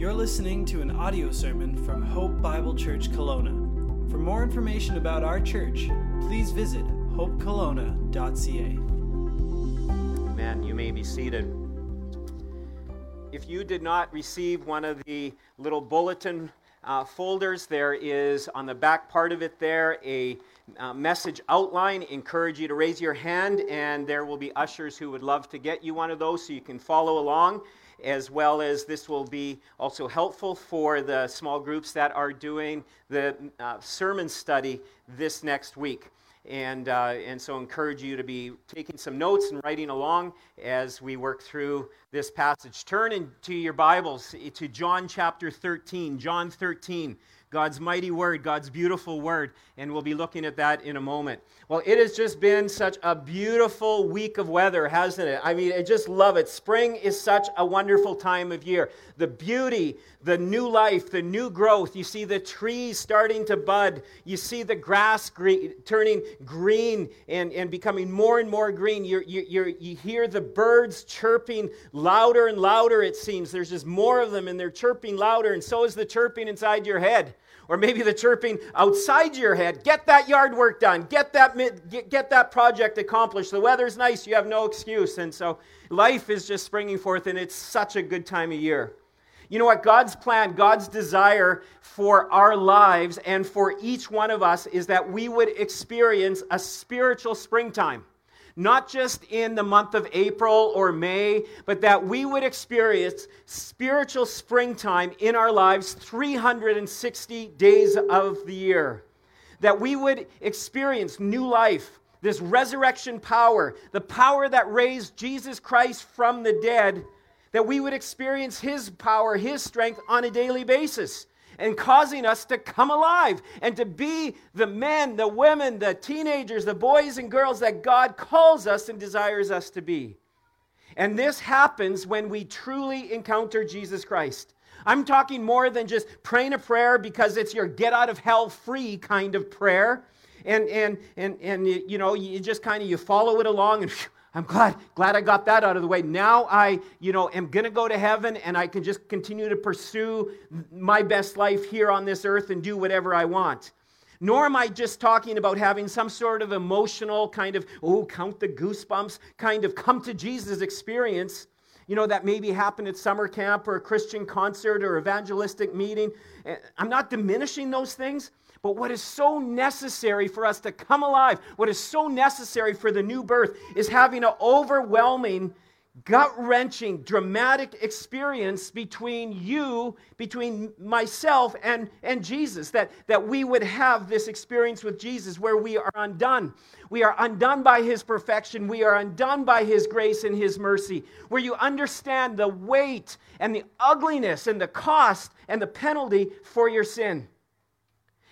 You're listening to an audio sermon from Hope Bible Church Kelowna. For more information about our church, please visit hopekelowna.ca. Amen. You may be seated. If you did not receive one of the little bulletin uh, folders, there is on the back part of it there a uh, message outline. Encourage you to raise your hand, and there will be ushers who would love to get you one of those so you can follow along as well as this will be also helpful for the small groups that are doing the uh, sermon study this next week. And, uh, and so encourage you to be taking some notes and writing along as we work through this passage. Turn into your Bibles to John chapter 13. John 13. God's mighty word, God's beautiful word, and we'll be looking at that in a moment. Well, it has just been such a beautiful week of weather, hasn't it? I mean, I just love it. Spring is such a wonderful time of year. The beauty, the new life, the new growth. You see the trees starting to bud. You see the grass green, turning green and, and becoming more and more green. you you you hear the birds chirping louder and louder, it seems. There's just more of them, and they're chirping louder, and so is the chirping inside your head or maybe the chirping outside your head. Get that yard work done. Get that, get, get that project accomplished. The weather's nice. You have no excuse. And so life is just springing forth, and it's such a good time of year. You know what? God's plan, God's desire for our lives and for each one of us is that we would experience a spiritual springtime not just in the month of April or May, but that we would experience spiritual springtime in our lives 360 days of the year. That we would experience new life, this resurrection power, the power that raised Jesus Christ from the dead, that we would experience His power, His strength on a daily basis and causing us to come alive and to be the men, the women, the teenagers, the boys and girls that God calls us and desires us to be. And this happens when we truly encounter Jesus Christ. I'm talking more than just praying a prayer because it's your get out of hell free kind of prayer. And, and, and, and you know, you just kind of, you follow it along and I'm glad, glad I got that out of the way. Now I, you know, am going to go to heaven and I can just continue to pursue my best life here on this earth and do whatever I want. Nor am I just talking about having some sort of emotional kind of, oh, count the goosebumps kind of come to Jesus experience, you know, that maybe happened at summer camp or a Christian concert or evangelistic meeting. Eh, I'm not diminishing those things, but what is so necessary for us to come alive, what is so necessary for the new birth, is having an overwhelming, gut wrenching, dramatic experience between you, between myself and, and Jesus. That, that we would have this experience with Jesus where we are undone. We are undone by his perfection. We are undone by his grace and his mercy. Where you understand the weight and the ugliness and the cost and the penalty for your sin.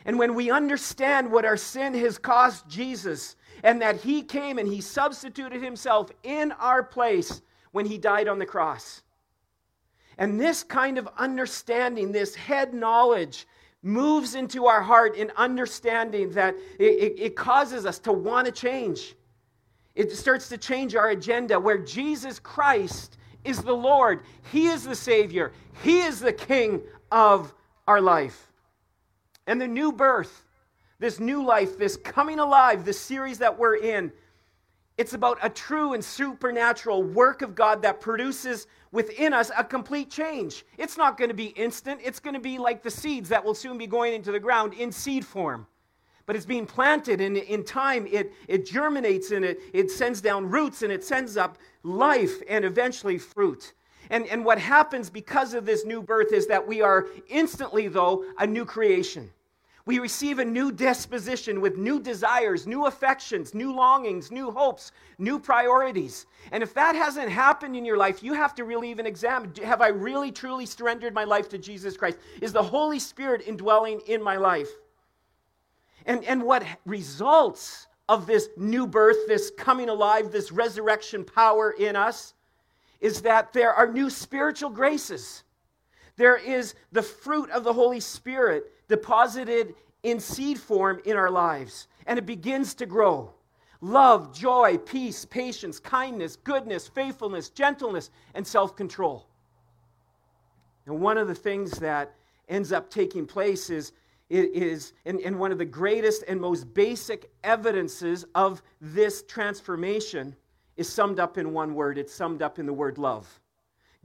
And when we understand what our sin has cost Jesus, and that He came and He substituted Himself in our place when He died on the cross. And this kind of understanding, this head knowledge, moves into our heart in understanding that it, it, it causes us to want to change. It starts to change our agenda where Jesus Christ is the Lord, He is the Savior, He is the King of our life. And the new birth, this new life, this coming alive, this series that we're in, it's about a true and supernatural work of God that produces within us a complete change. It's not going to be instant, it's going to be like the seeds that will soon be going into the ground in seed form. But it's being planted, and in time it, it germinates and it, it sends down roots and it sends up life and eventually fruit. And, and what happens because of this new birth is that we are instantly, though, a new creation. We receive a new disposition with new desires, new affections, new longings, new hopes, new priorities. And if that hasn't happened in your life, you have to really even examine have I really truly surrendered my life to Jesus Christ? Is the Holy Spirit indwelling in my life? And, and what results of this new birth, this coming alive, this resurrection power in us, is that there are new spiritual graces. There is the fruit of the Holy Spirit deposited in seed form in our lives, and it begins to grow. Love, joy, peace, patience, kindness, goodness, faithfulness, gentleness, and self control. And one of the things that ends up taking place is, is and, and one of the greatest and most basic evidences of this transformation is summed up in one word. It's summed up in the word love.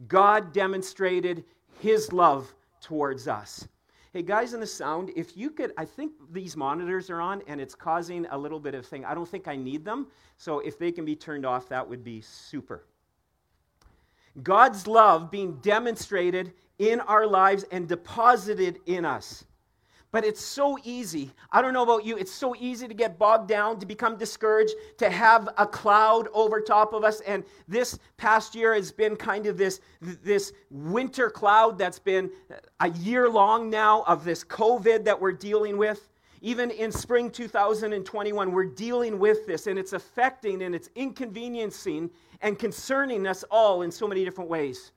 God demonstrated his love towards us. Hey, guys in the sound, if you could, I think these monitors are on and it's causing a little bit of thing. I don't think I need them. So if they can be turned off, that would be super. God's love being demonstrated in our lives and deposited in us. But it's so easy. I don't know about you, it's so easy to get bogged down, to become discouraged, to have a cloud over top of us. And this past year has been kind of this, this winter cloud that's been a year long now of this COVID that we're dealing with. Even in spring 2021, we're dealing with this, and it's affecting and it's inconveniencing and concerning us all in so many different ways.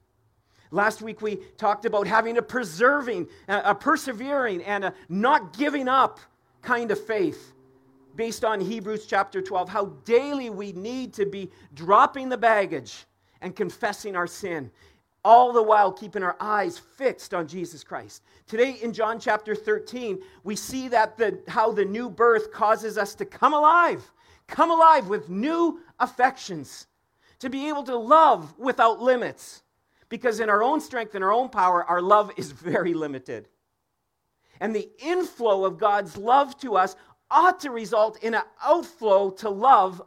Last week we talked about having a preserving, a persevering, and a not giving up kind of faith based on Hebrews chapter 12, how daily we need to be dropping the baggage and confessing our sin, all the while keeping our eyes fixed on Jesus Christ. Today in John chapter 13, we see that the, how the new birth causes us to come alive, come alive with new affections, to be able to love without limits because in our own strength and our own power, our love is very limited. And the inflow of God's love to us ought to result in an outflow to love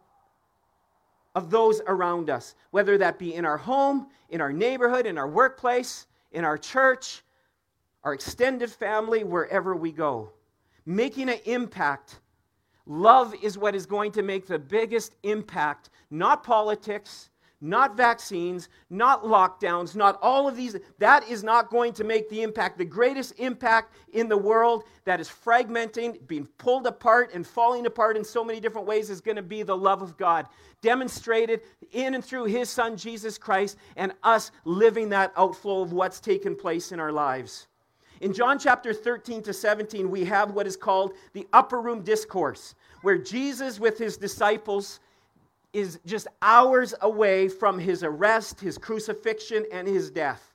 of those around us, whether that be in our home, in our neighborhood, in our workplace, in our church, our extended family, wherever we go. Making an impact. Love is what is going to make the biggest impact, not politics, not vaccines, not lockdowns, not all of these. That is not going to make the impact. The greatest impact in the world that is fragmenting, being pulled apart, and falling apart in so many different ways is going to be the love of God, demonstrated in and through His Son, Jesus Christ, and us living that outflow of what's taken place in our lives. In John chapter 13 to 17, we have what is called the upper room discourse, where Jesus, with his disciples, is just hours away from his arrest, his crucifixion, and his death.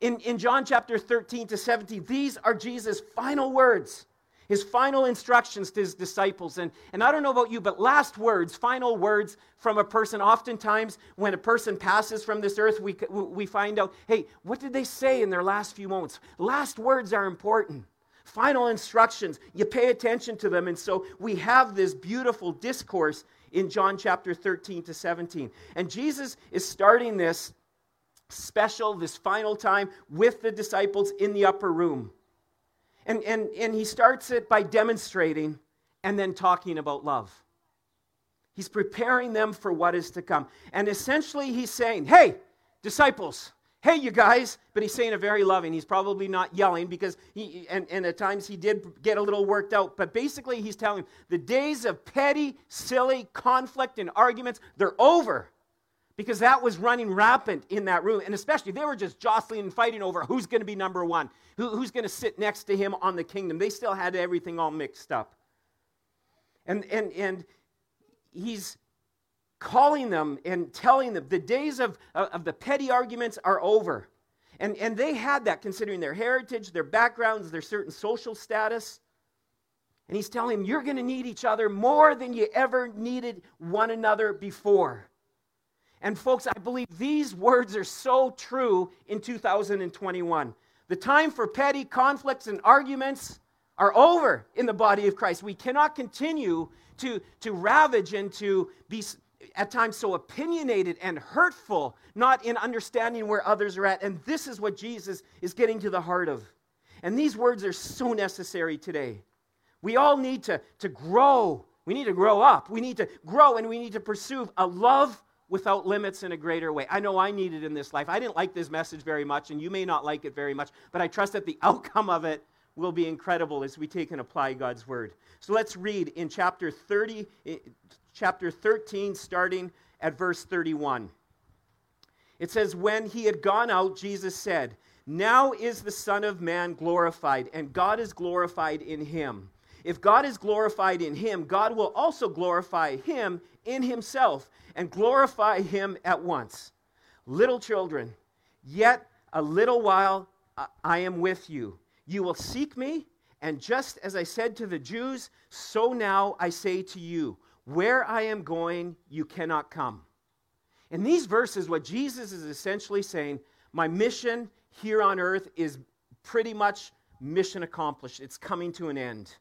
In, in John chapter 13 to 17, these are Jesus' final words, his final instructions to his disciples. And, and I don't know about you, but last words, final words from a person, oftentimes when a person passes from this earth, we, we find out, hey, what did they say in their last few moments? Last words are important final instructions. You pay attention to them. And so we have this beautiful discourse in John chapter 13 to 17. And Jesus is starting this special, this final time with the disciples in the upper room. And, and, and he starts it by demonstrating and then talking about love. He's preparing them for what is to come. And essentially, he's saying, Hey, disciples, hey, you guys, but he's saying it very loving. He's probably not yelling because he, and, and at times he did get a little worked out, but basically he's telling the days of petty, silly conflict and arguments, they're over because that was running rampant in that room. And especially, they were just jostling and fighting over who's going to be number one, who, who's going to sit next to him on the kingdom. They still had everything all mixed up. And, and, and he's calling them and telling them the days of, uh, of the petty arguments are over. And, and they had that considering their heritage, their backgrounds, their certain social status. And he's telling them, you're going to need each other more than you ever needed one another before. And folks, I believe these words are so true in 2021. The time for petty conflicts and arguments are over in the body of Christ. We cannot continue to, to ravage and to be at times so opinionated and hurtful, not in understanding where others are at. And this is what Jesus is getting to the heart of. And these words are so necessary today. We all need to, to grow. We need to grow up. We need to grow and we need to pursue a love without limits in a greater way. I know I need it in this life. I didn't like this message very much, and you may not like it very much, but I trust that the outcome of it will be incredible as we take and apply God's word. So let's read in chapter 30, eh, chapter 13, starting at verse 31. It says, When he had gone out, Jesus said, Now is the Son of Man glorified, and God is glorified in him. If God is glorified in him, God will also glorify him in himself and glorify him at once. Little children, yet a little while, uh, I am with you. You will seek me, and just as I said to the Jews, so now I say to you, where I am going, you cannot come. In these verses, what Jesus is essentially saying, my mission here on earth is pretty much mission accomplished. It's coming to an end.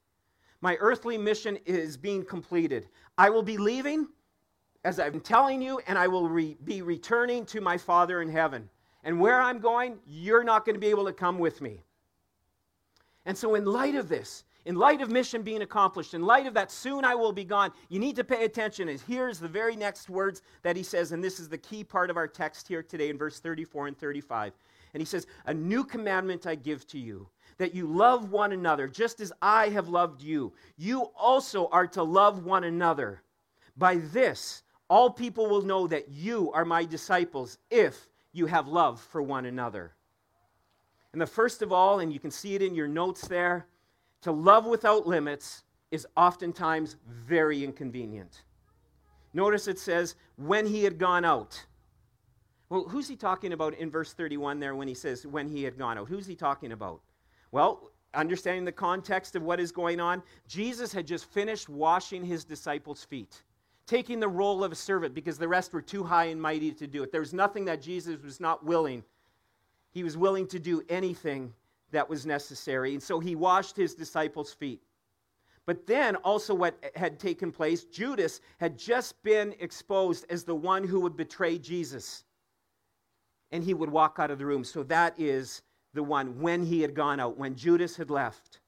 My earthly mission is being completed. I will be leaving, as I've been telling you, and I will re- be returning to my Father in heaven. And where I'm going, you're not going to be able to come with me. And so, in light of this, in light of mission being accomplished, in light of that soon I will be gone, you need to pay attention. As here's the very next words that he says, and this is the key part of our text here today in verse 34 and 35. And he says, A new commandment I give to you, that you love one another, just as I have loved you. You also are to love one another. By this, all people will know that you are my disciples if you have love for one another. And the first of all, and you can see it in your notes there, to love without limits is oftentimes very inconvenient. Notice it says, when he had gone out. Well, who's he talking about in verse 31 there when he says, when he had gone out? Who's he talking about? Well, understanding the context of what is going on, Jesus had just finished washing his disciples' feet, taking the role of a servant because the rest were too high and mighty to do it. There was nothing that Jesus was not willing. He was willing to do anything that was necessary. And so he washed his disciples' feet. But then also, what had taken place, Judas had just been exposed as the one who would betray Jesus. And he would walk out of the room. So that is the one when he had gone out, when Judas had left.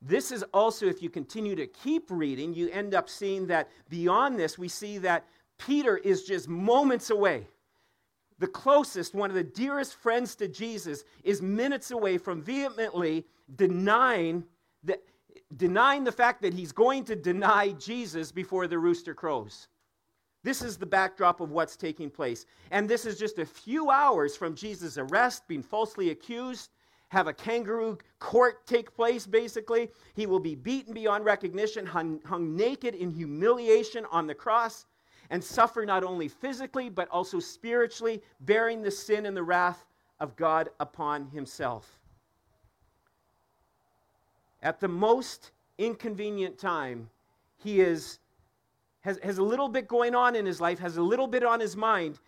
This is also, if you continue to keep reading, you end up seeing that beyond this, we see that Peter is just moments away the closest, one of the dearest friends to Jesus, is minutes away from vehemently denying the, denying the fact that he's going to deny Jesus before the rooster crows. This is the backdrop of what's taking place. And this is just a few hours from Jesus' arrest, being falsely accused, have a kangaroo court take place, basically. He will be beaten beyond recognition, hung, hung naked in humiliation on the cross and suffer not only physically, but also spiritually, bearing the sin and the wrath of God upon himself. At the most inconvenient time, he is, has, has a little bit going on in his life, has a little bit on his mind.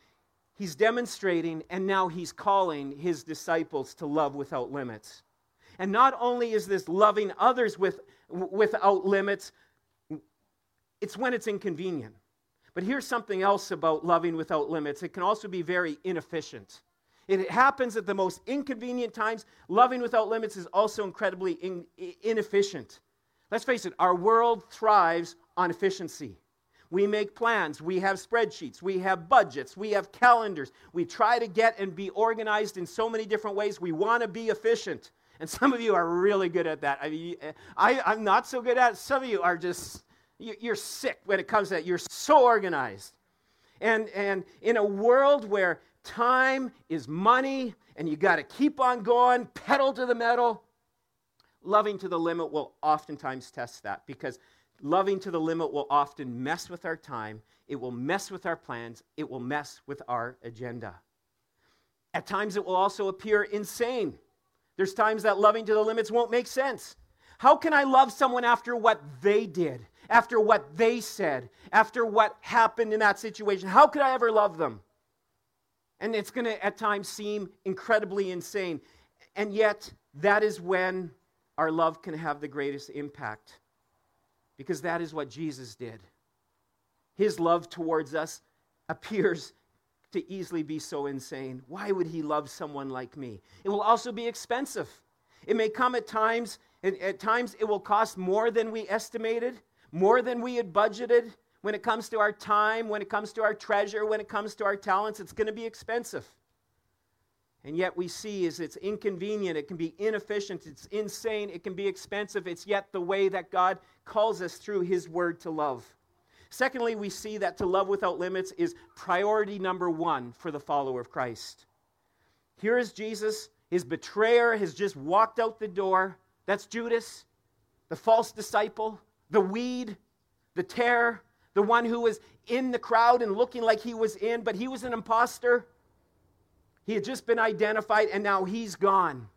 He's demonstrating, and now he's calling his disciples to love without limits. And not only is this loving others with, without limits, it's when it's inconvenient. But here's something else about loving without limits it can also be very inefficient. It happens at the most inconvenient times. Loving without limits is also incredibly in, inefficient. Let's face it, our world thrives on efficiency. We make plans, we have spreadsheets, we have budgets, we have calendars. We try to get and be organized in so many different ways. We want to be efficient. And some of you are really good at that. I mean, I, I'm not so good at it. Some of you are just you're sick when it comes to that. You're so organized. And, and in a world where time is money and you got to keep on going, pedal to the metal, loving to the limit will oftentimes test that because loving to the limit will often mess with our time, it will mess with our plans, it will mess with our agenda. At times, it will also appear insane. There's times that loving to the limits won't make sense. How can I love someone after what they did? After what they said, after what happened in that situation. How could I ever love them? And it's going to at times seem incredibly insane. And yet, that is when our love can have the greatest impact. Because that is what Jesus did. His love towards us appears to easily be so insane. Why would he love someone like me? It will also be expensive. It may come at times, at times it will cost more than we estimated more than we had budgeted when it comes to our time, when it comes to our treasure, when it comes to our talents. It's going to be expensive. And yet we see is it's inconvenient, it can be inefficient, it's insane, it can be expensive. It's yet the way that God calls us through his word to love. Secondly, we see that to love without limits is priority number 1 for the follower of Christ. Here is Jesus, his betrayer has just walked out the door. That's Judas, the false disciple the weed, the tare, the one who was in the crowd and looking like he was in, but he was an impostor. He had just been identified, and now he's gone.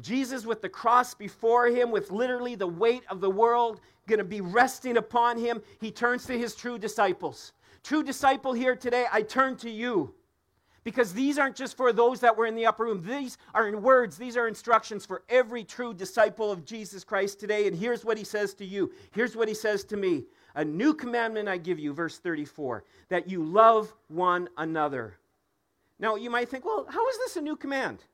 Jesus, with the cross before him, with literally the weight of the world going to be resting upon him, he turns to his true disciples. True disciple here today, I turn to you. Because these aren't just for those that were in the upper room. These are in words, these are instructions for every true disciple of Jesus Christ today. And here's what he says to you. Here's what he says to me A new commandment I give you, verse 34, that you love one another. Now, you might think, well, how is this a new command?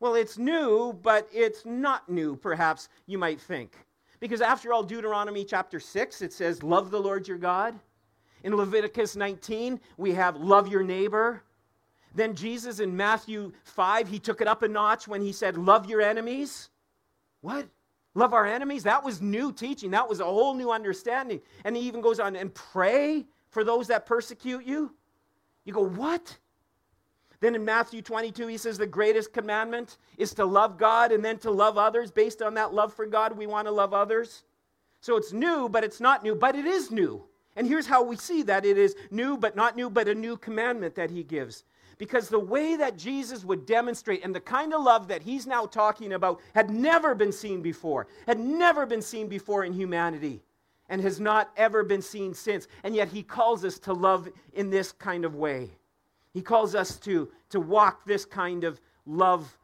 Well, it's new, but it's not new, perhaps you might think. Because after all, Deuteronomy chapter 6, it says, Love the Lord your God. In Leviticus 19, we have love your neighbor. Then Jesus in Matthew 5, he took it up a notch when he said, Love your enemies. What? Love our enemies? That was new teaching. That was a whole new understanding. And he even goes on and pray for those that persecute you. You go, What? Then in Matthew 22, he says the greatest commandment is to love God and then to love others. Based on that love for God, we want to love others. So it's new, but it's not new, but it is new. And here's how we see that it is new, but not new, but a new commandment that he gives. Because the way that Jesus would demonstrate and the kind of love that he's now talking about had never been seen before, had never been seen before in humanity, and has not ever been seen since. And yet he calls us to love in this kind of way. He calls us to, to walk this kind of love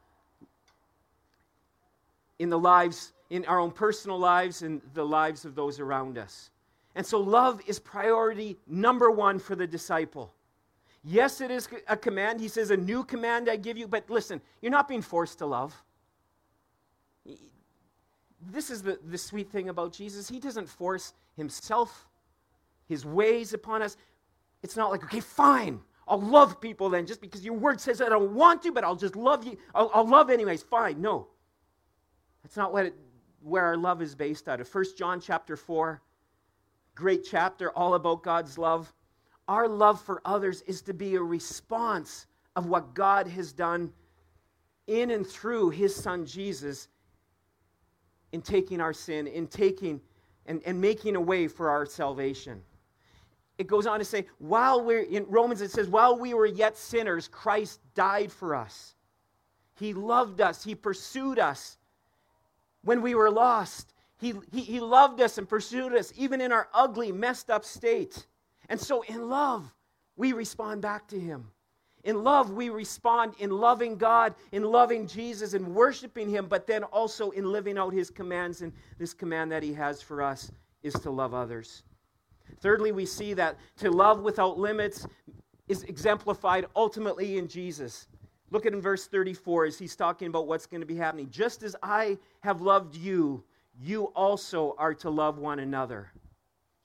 in the lives, in our own personal lives and the lives of those around us. And so love is priority number one for the disciple. Yes, it is a command. He says, A new command I give you. But listen, you're not being forced to love. This is the, the sweet thing about Jesus. He doesn't force himself, his ways upon us. It's not like, okay, fine, I'll love people then, just because your word says I don't want to, but I'll just love you. I'll, I'll love anyways. Fine. No. That's not what it, where our love is based out of. 1 John chapter 4, great chapter all about God's love. Our love for others is to be a response of what God has done in and through his son Jesus in taking our sin, in taking and, and making a way for our salvation it goes on to say, while we're in Romans, it says, while we were yet sinners, Christ died for us. He loved us, He pursued us when we were lost. He, he, he loved us and pursued us even in our ugly, messed up state. And so, in love, we respond back to Him. In love, we respond in loving God, in loving Jesus, and worshiping Him, but then also in living out His commands. And this command that He has for us is to love others. Thirdly, we see that to love without limits is exemplified ultimately in Jesus. Look at in verse 34 as he's talking about what's going to be happening. Just as I have loved you, you also are to love one another.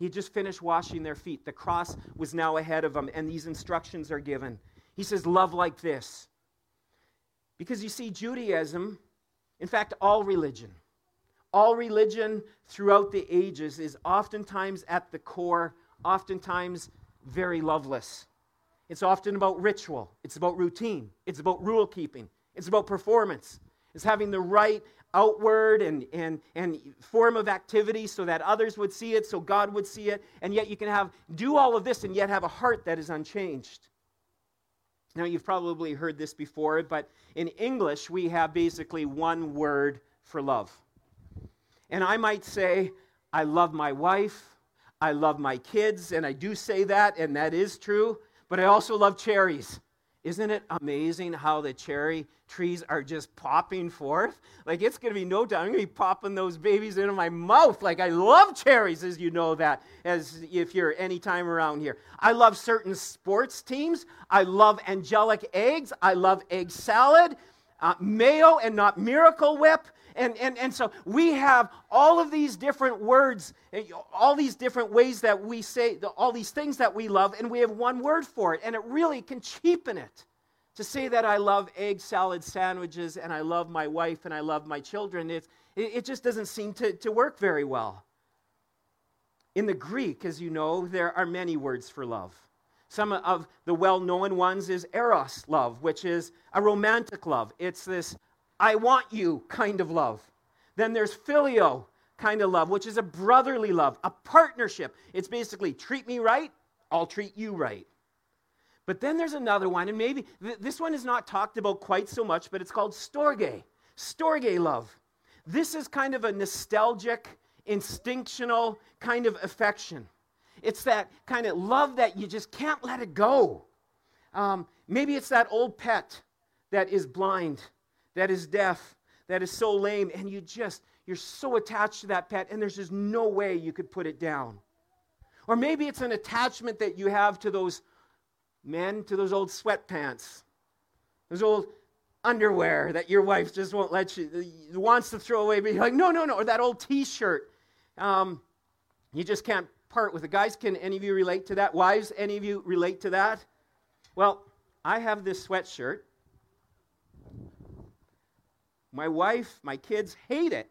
He just finished washing their feet. The cross was now ahead of him, and these instructions are given. He says, Love like this. Because you see, Judaism, in fact, all religion, all religion throughout the ages is oftentimes at the core, oftentimes very loveless. It's often about ritual, it's about routine, it's about rule keeping, it's about performance, it's having the right outward and, and, and form of activity so that others would see it, so God would see it, and yet you can have do all of this and yet have a heart that is unchanged. Now you've probably heard this before, but in English we have basically one word for love. And I might say, I love my wife, I love my kids, and I do say that, and that is true, but I also love cherries. Isn't it amazing how the cherry trees are just popping forth? Like it's going to be no time. I'm going to be popping those babies into my mouth. Like I love cherries, as you know that, as if you're any time around here. I love certain sports teams. I love angelic eggs. I love egg salad, uh, mayo and not Miracle Whip. And, and, and so we have all of these different words, eh, all these different ways that we say, all these things that we love, and we have one word for it. And it really can cheapen it. To say that I love egg salad sandwiches and I love my wife and I love my children, it, it just doesn't seem to, to work very well. In the Greek, as you know, there are many words for love. Some of the well known ones is eros love, which is a romantic love. It's this I want you kind of love. Then there's phileo kind of love, which is a brotherly love, a partnership. It's basically treat me right, I'll treat you right. But then there's another one, and maybe th- this one is not talked about quite so much, but it's called storge. Storge love. This is kind of a nostalgic, instinctional kind of affection. It's that kind of love that you just can't let it go. Um, maybe it's that old pet that is blind, that is deaf, that is so lame, and you just, you're so attached to that pet, and there's just no way you could put it down. Or maybe it's an attachment that you have to those men, to those old sweatpants, those old underwear that your wife just won't let you, wants to throw away, but you're like, no, no, no, or that old t shirt. Um, you just can't part with it. Guys, can any of you relate to that? Wives, any of you relate to that? Well, I have this sweatshirt. My wife, my kids hate it.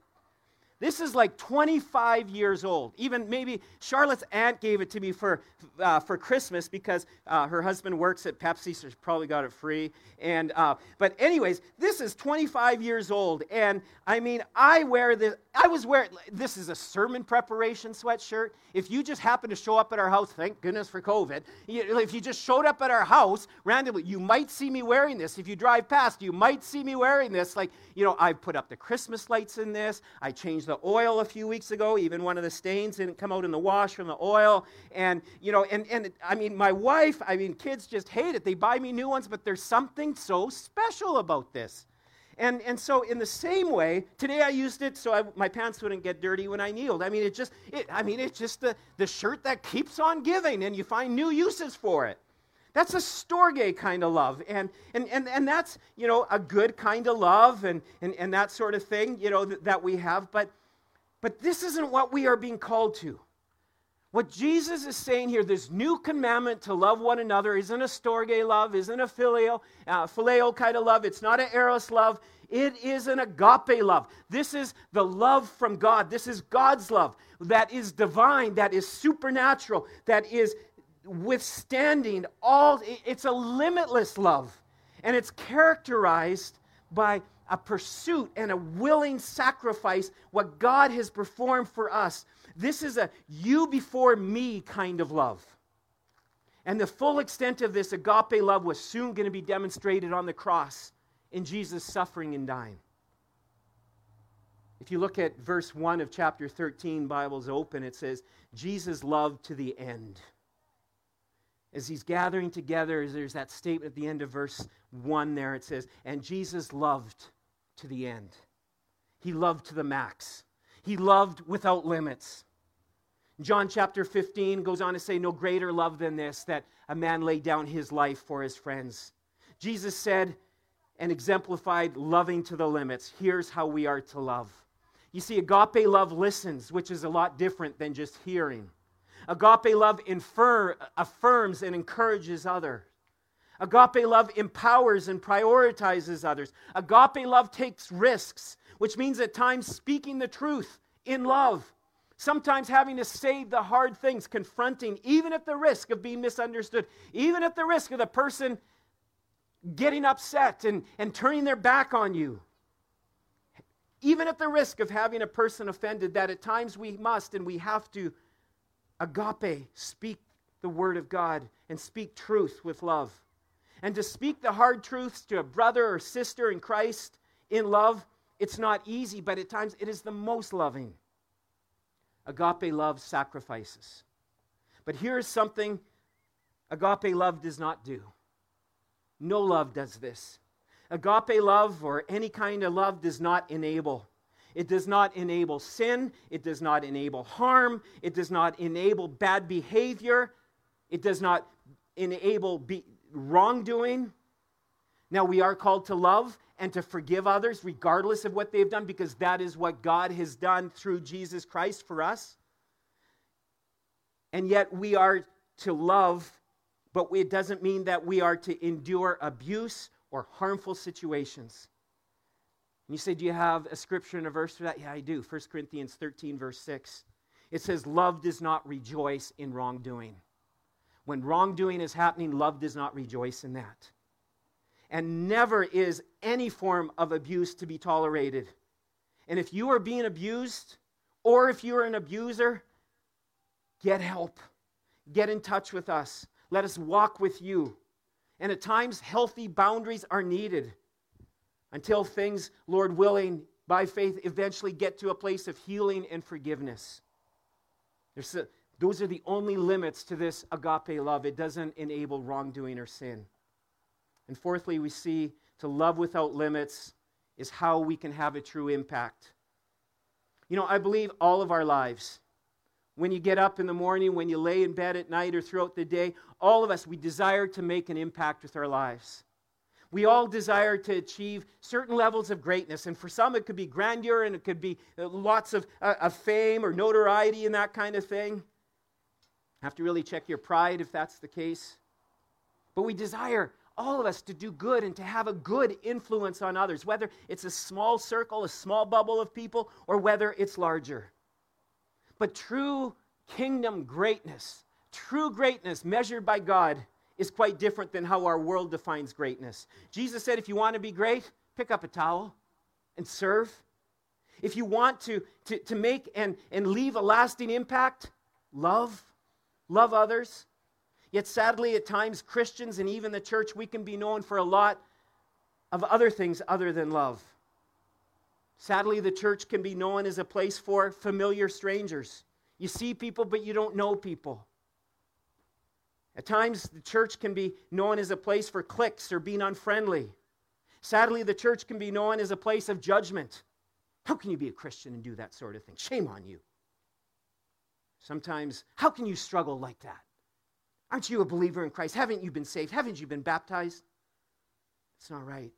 This is like 25 years old. Even maybe Charlotte's aunt gave it to me for, uh, for Christmas because uh, her husband works at Pepsi, so she probably got it free. And, uh, but, anyways, this is 25 years old. And I mean, I wear this, I was wearing, this is a sermon preparation sweatshirt. If you just happen to show up at our house, thank goodness for COVID, if you just showed up at our house randomly, you might see me wearing this. If you drive past, you might see me wearing this. Like, you know, I've put up the Christmas lights in this, I changed the oil a few weeks ago. Even one of the stains didn't come out in the wash from the oil. And, you know, and, and I mean, my wife, I mean, kids just hate it. They buy me new ones, but there's something so special about this. And, and so, in the same way, today I used it so I, my pants wouldn't get dirty when I kneeled. I mean, it just, it, I mean, it's just the, the shirt that keeps on giving, and you find new uses for it. That's a storge kind of love. And, and, and, and that's, you know, a good kind of love and, and, and that sort of thing, you know, th- that we have. But but this isn't what we are being called to. What Jesus is saying here, this new commandment to love one another, isn't a storge love, isn't a filial, uh, phileo kind of love. It's not an eros love. It is an agape love. This is the love from God. This is God's love that is divine, that is supernatural, that is withstanding all. It's a limitless love. And it's characterized by a pursuit and a willing sacrifice, what God has performed for us. This is a you before me kind of love. And the full extent of this agape love was soon going to be demonstrated on the cross in Jesus' suffering and dying. If you look at verse 1 of chapter 13, Bible's open, it says, Jesus loved to the end. As he's gathering together, there's that statement at the end of verse 1 there. It says, And Jesus loved to the end. He loved to the max. He loved without limits. John chapter 15 goes on to say, No greater love than this, that a man laid down his life for his friends. Jesus said and exemplified loving to the limits. Here's how we are to love. You see, agape love listens, which is a lot different than just hearing. Agape love infer, affirms and encourages others. Agape love empowers and prioritizes others. Agape love takes risks, which means at times speaking the truth in love. Sometimes having to say the hard things, confronting, even at the risk of being misunderstood, even at the risk of the person getting upset and, and turning their back on you. Even at the risk of having a person offended, that at times we must and we have to agape, speak the word of God and speak truth with love. And to speak the hard truths to a brother or sister in Christ in love, it's not easy, but at times it is the most loving. Agape love sacrifices. But here is something agape love does not do. No love does this. Agape love or any kind of love does not enable. It does not enable sin. It does not enable harm. It does not enable bad behavior. It does not enable be, wrongdoing. Now, we are called to love and to forgive others regardless of what they've done because that is what God has done through Jesus Christ for us. And yet, we are to love, but it doesn't mean that we are to endure abuse or harmful situations. And you say, Do you have a scripture and a verse for that? Yeah, I do. 1 Corinthians 13, verse 6. It says, Love does not rejoice in wrongdoing. When wrongdoing is happening, love does not rejoice in that. And never is any form of abuse to be tolerated. And if you are being abused, or if you are an abuser, get help. Get in touch with us. Let us walk with you. And at times, healthy boundaries are needed until things, Lord willing, by faith, eventually get to a place of healing and forgiveness. A, those are the only limits to this agape love. It doesn't enable wrongdoing or sin. And fourthly, we see to love without limits is how we can have a true impact. You know, I believe all of our lives, when you get up in the morning, when you lay in bed at night, or throughout the day, all of us, we desire to make an impact with our lives. We all desire to achieve certain levels of greatness. And for some, it could be grandeur and it could be uh, lots of, uh, of fame or notoriety and that kind of thing. Have to really check your pride if that's the case. But we desire all of us to do good and to have a good influence on others, whether it's a small circle, a small bubble of people, or whether it's larger. But true kingdom greatness, true greatness measured by God, is quite different than how our world defines greatness. Jesus said, if you want to be great, pick up a towel and serve. If you want to, to, to make and, and leave a lasting impact, love. Love others. Yet sadly, at times, Christians and even the church, we can be known for a lot of other things other than love. Sadly, the church can be known as a place for familiar strangers. You see people, but you don't know people. At times, the church can be known as a place for cliques or being unfriendly. Sadly, the church can be known as a place of judgment. How can you be a Christian and do that sort of thing? Shame on you. Sometimes, how can you struggle like that? Aren't you a believer in Christ? Haven't you been saved? Haven't you been baptized? It's not right.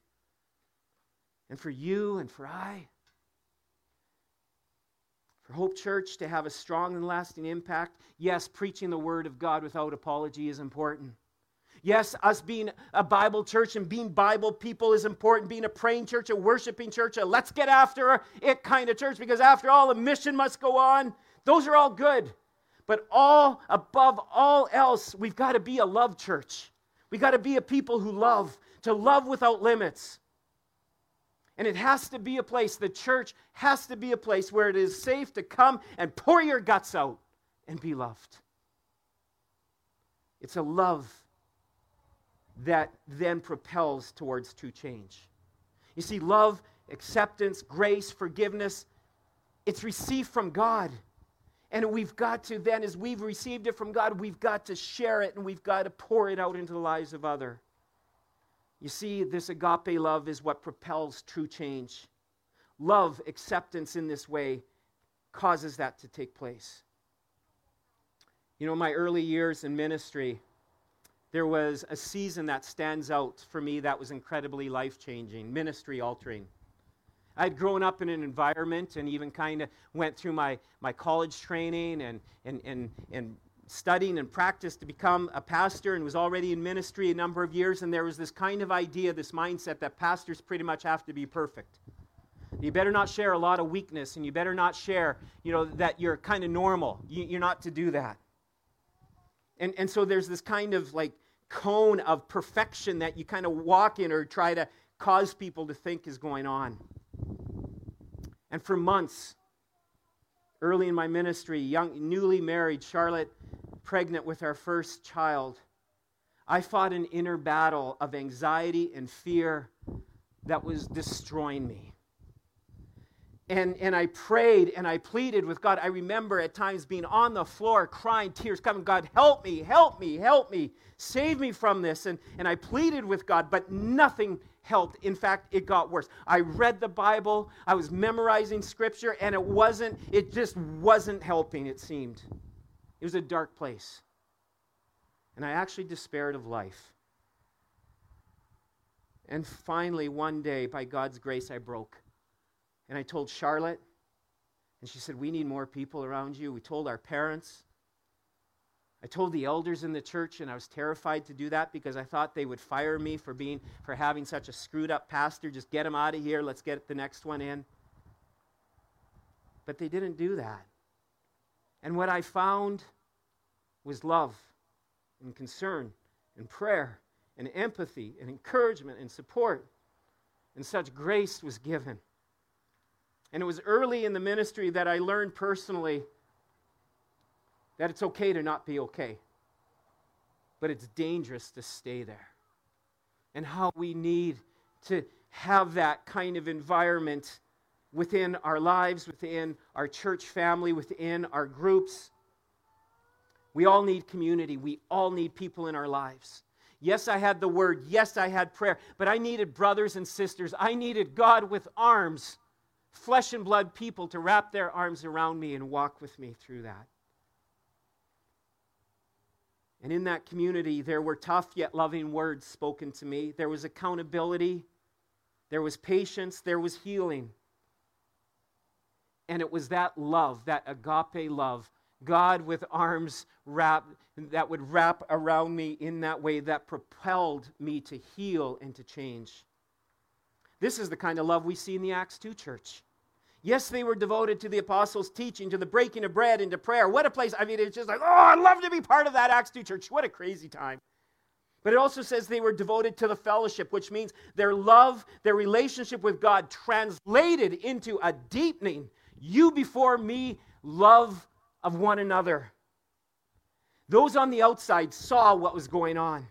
And for you and for I, for Hope Church to have a strong and lasting impact, yes, preaching the Word of God without apology is important. Yes, us being a Bible church and being Bible people is important. Being a praying church, a worshiping church, a let's get after it kind of church, because after all, the mission must go on. Those are all good. But all above all else, we've got to be a love church. We've got to be a people who love, to love without limits. And it has to be a place, the church has to be a place where it is safe to come and pour your guts out and be loved. It's a love that then propels towards true change. You see, love, acceptance, grace, forgiveness, it's received from God. And we've got to then, as we've received it from God, we've got to share it and we've got to pour it out into the lives of other. You see, this agape love is what propels true change. Love, acceptance in this way, causes that to take place. You know, my early years in ministry, there was a season that stands out for me that was incredibly life changing, ministry altering. I'd grown up in an environment and even kind of went through my, my college training and, and, and, and studying and practice to become a pastor and was already in ministry a number of years. And there was this kind of idea, this mindset that pastors pretty much have to be perfect. You better not share a lot of weakness and you better not share, you know, that you're kind of normal. You, you're not to do that. And, and so there's this kind of like cone of perfection that you kind of walk in or try to cause people to think is going on. And for months, early in my ministry, young, newly married, Charlotte, pregnant with our first child, I fought an inner battle of anxiety and fear that was destroying me. And, and I prayed and I pleaded with God. I remember at times being on the floor, crying, tears coming, God, help me, help me, help me, save me from this. And, and I pleaded with God, but nothing helped. In fact, it got worse. I read the Bible, I was memorizing scripture, and it wasn't, it just wasn't helping, it seemed. It was a dark place. And I actually despaired of life. And finally, one day, by God's grace, I broke. And I told Charlotte, and she said, We need more people around you. We told our parents. I told the elders in the church, and I was terrified to do that because I thought they would fire me for being for having such a screwed up pastor. Just get him out of here. Let's get the next one in. But they didn't do that. And what I found was love and concern and prayer and empathy and encouragement and support. And such grace was given. And it was early in the ministry that I learned personally that it's okay to not be okay, but it's dangerous to stay there. and how we need to have that kind of environment within our lives, within our church family, within our groups. We all need community. We all need people in our lives. Yes, I had the word. Yes, I had prayer. But I needed brothers and sisters. I needed God with arms, flesh and blood people to wrap their arms around me and walk with me through that. And in that community, there were tough yet loving words spoken to me. There was accountability, there was patience, there was healing. And it was that love, that agape love, God with arms wrapped, that would wrap around me in that way that propelled me to heal and to change. This is the kind of love we see in the Acts 2 church. Yes, they were devoted to the apostles' teaching, to the breaking of bread, and to prayer. What a place. I mean, it's just like, oh, I'd love to be part of that Acts 2 church. What a crazy time. But it also says they were devoted to the fellowship, which means their love, their relationship with God translated into a deepening, you before me, love of one another. Those on the outside saw what was going on.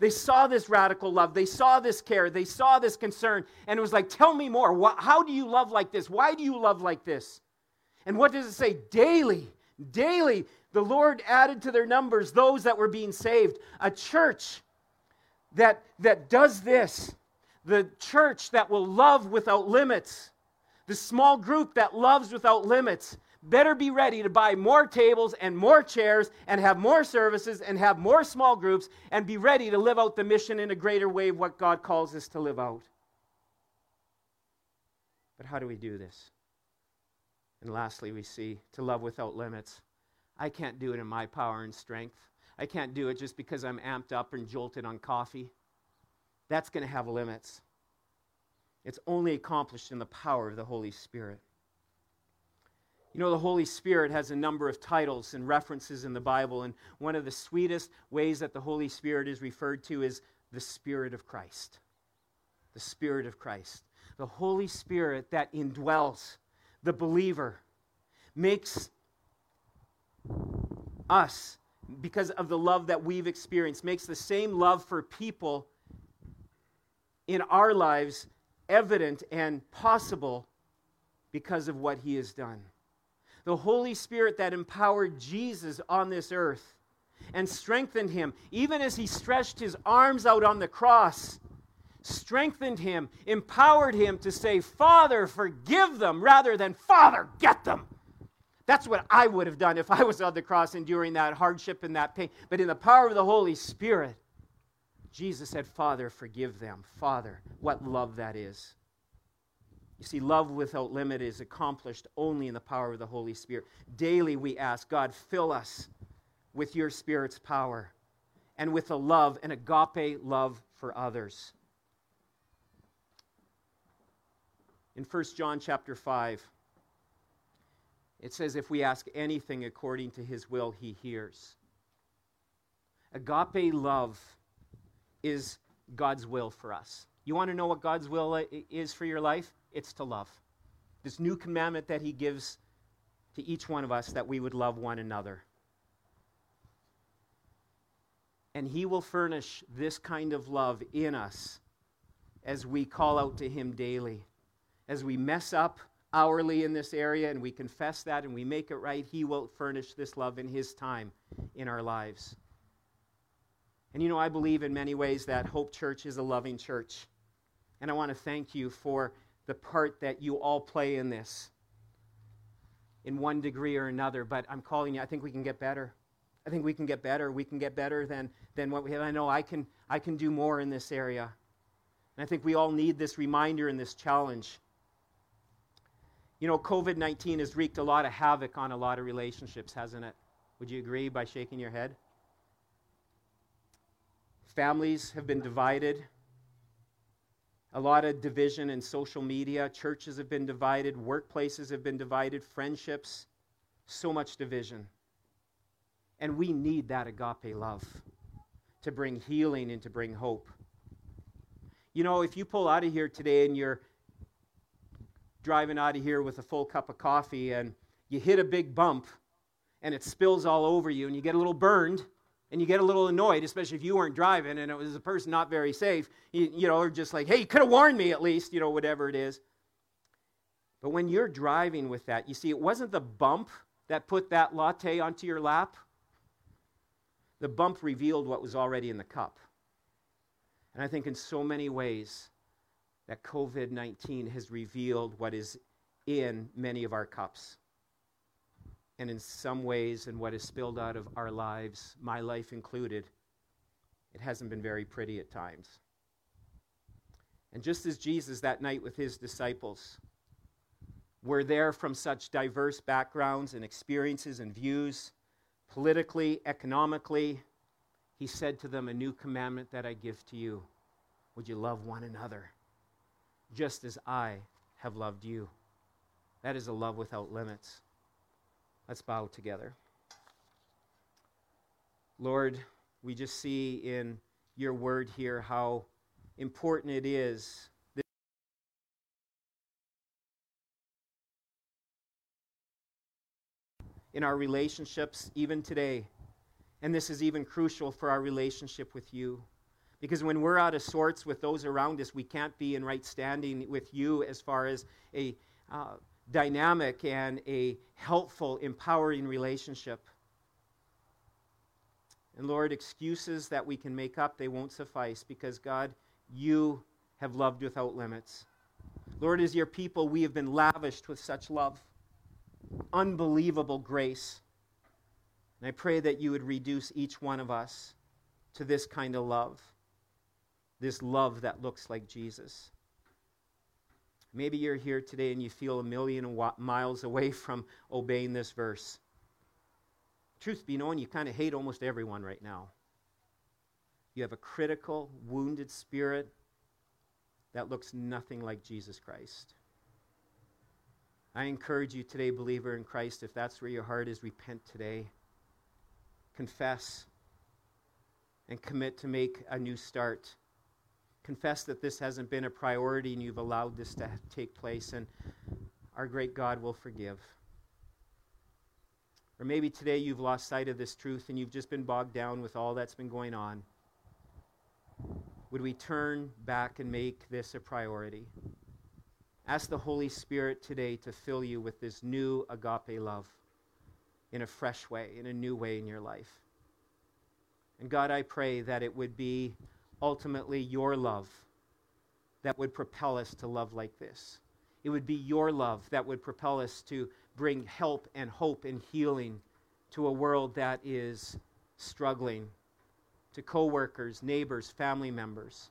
They saw this radical love. They saw this care. They saw this concern. And it was like, tell me more. How do you love like this? Why do you love like this? And what does it say? Daily, daily, the Lord added to their numbers those that were being saved. A church that, that does this, the church that will love without limits, the small group that loves without limits, better be ready to buy more tables and more chairs and have more services and have more small groups and be ready to live out the mission in a greater way of what God calls us to live out. But how do we do this? And lastly, we see to love without limits. I can't do it in my power and strength. I can't do it just because I'm amped up and jolted on coffee. That's going to have limits. It's only accomplished in the power of the Holy Spirit. You know, the Holy Spirit has a number of titles and references in the Bible, and one of the sweetest ways that the Holy Spirit is referred to is the Spirit of Christ. The Spirit of Christ. The Holy Spirit that indwells the believer makes us, because of the love that we've experienced, makes the same love for people in our lives evident and possible because of what He has done the Holy Spirit that empowered Jesus on this earth and strengthened him, even as he stretched his arms out on the cross, strengthened him, empowered him to say, Father, forgive them, rather than Father, get them. That's what I would have done if I was on the cross enduring that hardship and that pain. But in the power of the Holy Spirit, Jesus said, Father, forgive them. Father, what love that is. You see, love without limit is accomplished only in the power of the Holy Spirit. Daily we ask, God, fill us with your Spirit's power and with a love, an agape love for others. In 1 John chapter 5, it says, If we ask anything according to his will, he hears. Agape love is God's will for us. You want to know what God's will is for your life? It's to love. This new commandment that he gives to each one of us that we would love one another. And he will furnish this kind of love in us as we call out to him daily. As we mess up hourly in this area and we confess that and we make it right, he will furnish this love in his time in our lives. And you know, I believe in many ways that Hope Church is a loving church. And I want to thank you for the part that you all play in this in one degree or another. But I'm calling you, I think we can get better. I think we can get better. We can get better than, than what we have. I know I can, I can do more in this area. And I think we all need this reminder and this challenge. You know, COVID 19 has wreaked a lot of havoc on a lot of relationships, hasn't it? Would you agree by shaking your head? Families have been divided. A lot of division in social media. Churches have been divided. Workplaces have been divided. Friendships. So much division. And we need that agape love to bring healing and to bring hope. You know, if you pull out of here today and you're driving out of here with a full cup of coffee and you hit a big bump and it spills all over you and you get a little burned, And you get a little annoyed, especially if you weren't driving and it was a person not very safe, you, you know, or just like, hey, you could have warned me at least, you know, whatever it is. But when you're driving with that, you see, it wasn't the bump that put that latte onto your lap. The bump revealed what was already in the cup. And I think in so many ways that COVID 19 has revealed what is in many of our cups. And in some ways, in what is spilled out of our lives, my life included, it hasn't been very pretty at times. And just as Jesus that night with his disciples were there from such diverse backgrounds and experiences and views, politically, economically, he said to them, A new commandment that I give to you. Would you love one another just as I have loved you? That is a love without limits. Let's bow together. Lord, we just see in your word here how important it is in our relationships, even today. And this is even crucial for our relationship with you. Because when we're out of sorts with those around us, we can't be in right standing with you as far as a uh, dynamic and a helpful, empowering relationship. And Lord, excuses that we can make up, they won't suffice because, God, you have loved without limits. Lord, as your people, we have been lavished with such love, unbelievable grace. And I pray that you would reduce each one of us to this kind of love, this love that looks like Jesus. Maybe you're here today and you feel a million miles away from obeying this verse. Truth be known, you kind of hate almost everyone right now. You have a critical, wounded spirit that looks nothing like Jesus Christ. I encourage you today, believer in Christ, if that's where your heart is, repent today. Confess and commit to make a new start confess that this hasn't been a priority and you've allowed this to take place, and our great God will forgive. Or maybe today you've lost sight of this truth and you've just been bogged down with all that's been going on. Would we turn back and make this a priority? Ask the Holy Spirit today to fill you with this new agape love in a fresh way, in a new way in your life. And God, I pray that it would be ultimately your love that would propel us to love like this. It would be your love that would propel us to bring help and hope and healing to a world that is struggling, to coworkers, neighbors, family members.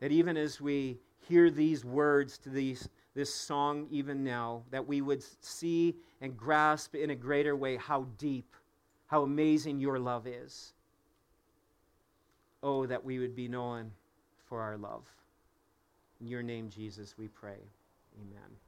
That even as we hear these words to these, this song, even now, that we would see and grasp in a greater way how deep, how amazing your love is. Oh, that we would be known for our love. In your name, Jesus, we pray. Amen.